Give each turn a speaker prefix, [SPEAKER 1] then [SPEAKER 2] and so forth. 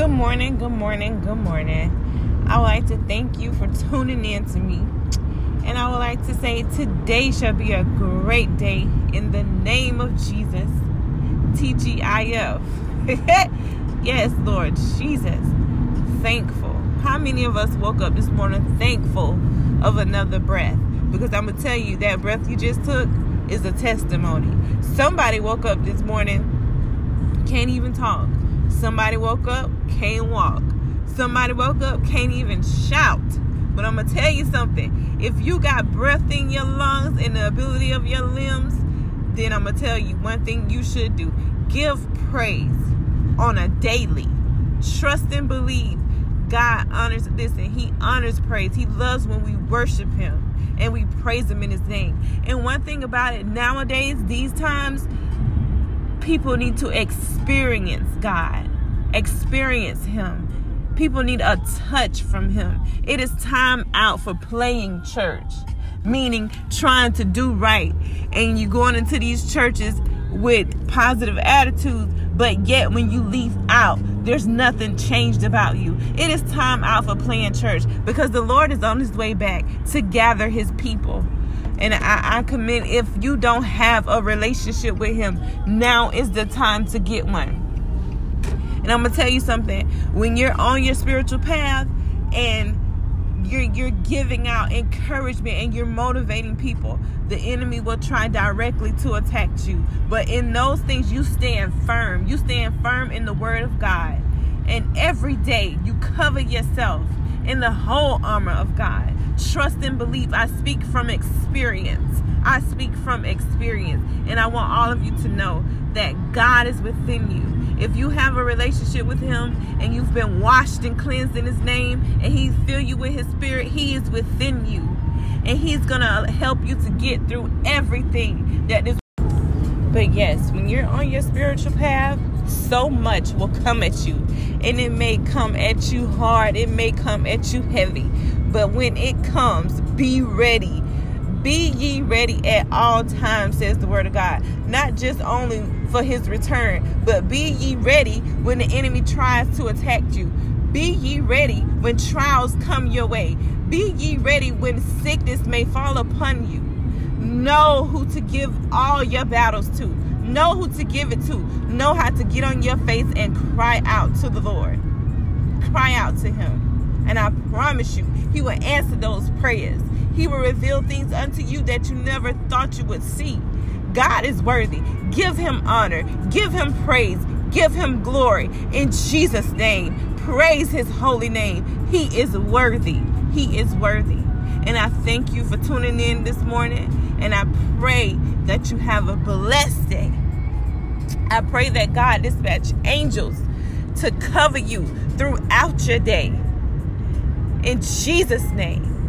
[SPEAKER 1] Good morning, good morning, good morning. I would like to thank you for tuning in to me. And I would like to say today shall be a great day in the name of Jesus. TGIF. yes, Lord Jesus. Thankful. How many of us woke up this morning thankful of another breath? Because I'm going to tell you that breath you just took is a testimony. Somebody woke up this morning, can't even talk. Somebody woke up, can't walk. Somebody woke up, can't even shout. But I'm going to tell you something. If you got breath in your lungs and the ability of your limbs, then I'm going to tell you one thing you should do. Give praise on a daily. Trust and believe. God honors this and He honors praise. He loves when we worship Him and we praise Him in His name. And one thing about it, nowadays, these times, people need to experience God, experience Him. People need a touch from Him. It is time out for playing church, meaning trying to do right. And you're going into these churches with positive attitudes, but yet when you leave out, there's nothing changed about you. It is time out for playing church because the Lord is on his way back to gather his people. And I, I commend if you don't have a relationship with him, now is the time to get one. And I'm gonna tell you something. When you're on your spiritual path and you're you're giving out encouragement and you're motivating people the enemy will try directly to attack you. But in those things you stand firm. You stand firm in the word of god. And every day you cover yourself in the whole armor of god. Trust and believe. I speak from experience. I speak from experience. And i want all of you to know that god is within you if you have a relationship with him and you've been washed and cleansed in his name and he fill you with his spirit, he is within you. And he's going to help you to get through everything that is but yes, when you're on your spiritual path, so much will come at you. And it may come at you hard, it may come at you heavy. But when it comes, be ready. Be ye ready at all times, says the word of God. Not just only for his return. But be ye ready when the enemy tries to attack you. Be ye ready when trials come your way. Be ye ready when sickness may fall upon you. Know who to give all your battles to. Know who to give it to. Know how to get on your face and cry out to the Lord. Cry out to Him. And I promise you, He will answer those prayers. He will reveal things unto you that you never thought you would see. God is worthy. Give him honor. Give him praise. Give him glory. In Jesus' name, praise his holy name. He is worthy. He is worthy. And I thank you for tuning in this morning. And I pray that you have a blessed day. I pray that God dispatch angels to cover you throughout your day. In Jesus' name.